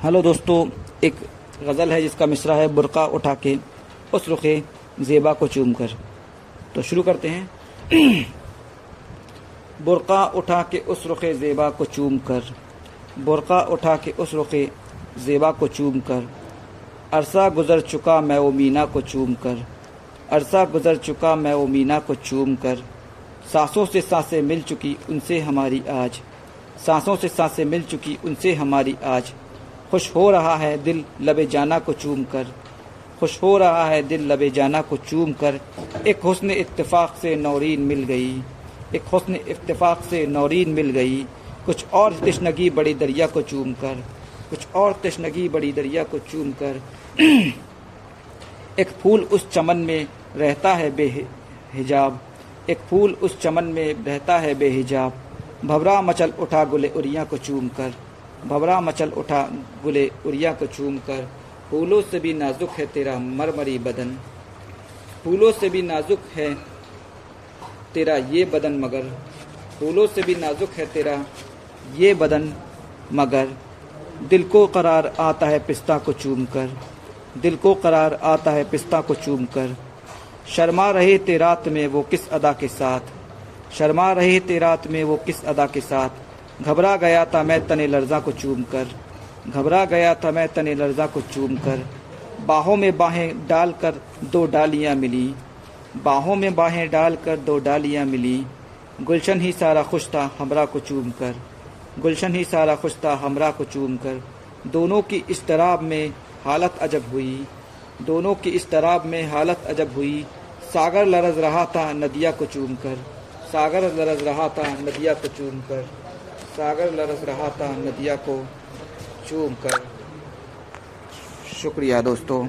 Hello दोस्तों, एक गज़ल है जिसका मिसरा है बुरका उठा के, उस रुखे ज़ेबा को चूम कर। तो शुरू करते हैं। बुरका उठा के उस रुखे ज़ेबा को चूम कर, बुरका उठा के उस रुखे ज़ेबा को चूम कर। अरसा गुज़र चुका मैं वो मीना को चूम कर, अरसा गुज़र चुका मैं वो मीना को चूम कर। सांसों से साँसें मिल चुकी उनसे हमारी आज, सांसों से साँसें मिल चुकी उनसे हमारी आज। खुश हो रहा है दिल लबे जाना को चूम कर। खुश हो रहा है दिल लबे जाना को चूम कर। एक हुस्न इत्तेफाक से नौरीन मिल गई। एक हुस्न इत्तेफाक से नौरीन मिल गई। कुछ और तशनगी बड़ी दरिया को चूम कर। कुछ और तशनगी बड़ी दरिया को चूम कर। एक फूल उस चमन में रहता है बेहिजाब। एक फूल उस चमन में रहता है बेहिजाब। भवरा मचल उठा गुले उरिया को चूम कर। भवरा मचल उठा, गुले उरिया को चूम कर, फूलों से भी नाजुक है तेरा मरमरी बदन। फूलों से भी नाजुक है तेरा ये बदन मगर। फूलों से भी नाजुक है तेरा ये बदन मगर। दिल को करार आता है पिस्ता को चूम कर। दिल को करार आता है पिस्ता को चूम कर। शर्मा रहे थे रात में वो किस अदा के साथ? शर्मा रहे थे रात में वो किस अदा के साथ? घबरा गया था मैं तने लर्जा को चूम कर। घबरा गया था मैं तने लर्जा को चूम कर। बाहों में बाहें डालकर दो डालियाँ मिली। बाहों में बाहें डालकर दो डालियाँ मिली। गुलशन ही सारा खुश था हमरा को चूम कर। गुलशन ही सारा खुश था हमरा को चूम कर। दोनों की इस तराब में हालत अजब हुई। दोनों की इस तराब में हालत अजब हुई। सागर लरज रहा था नदिया को चूम कर। सागर लरज रहा था नदिया को चूम कर। सागर लरस रहा था नदिया को चूम कर शुक्रिया दोस्तों।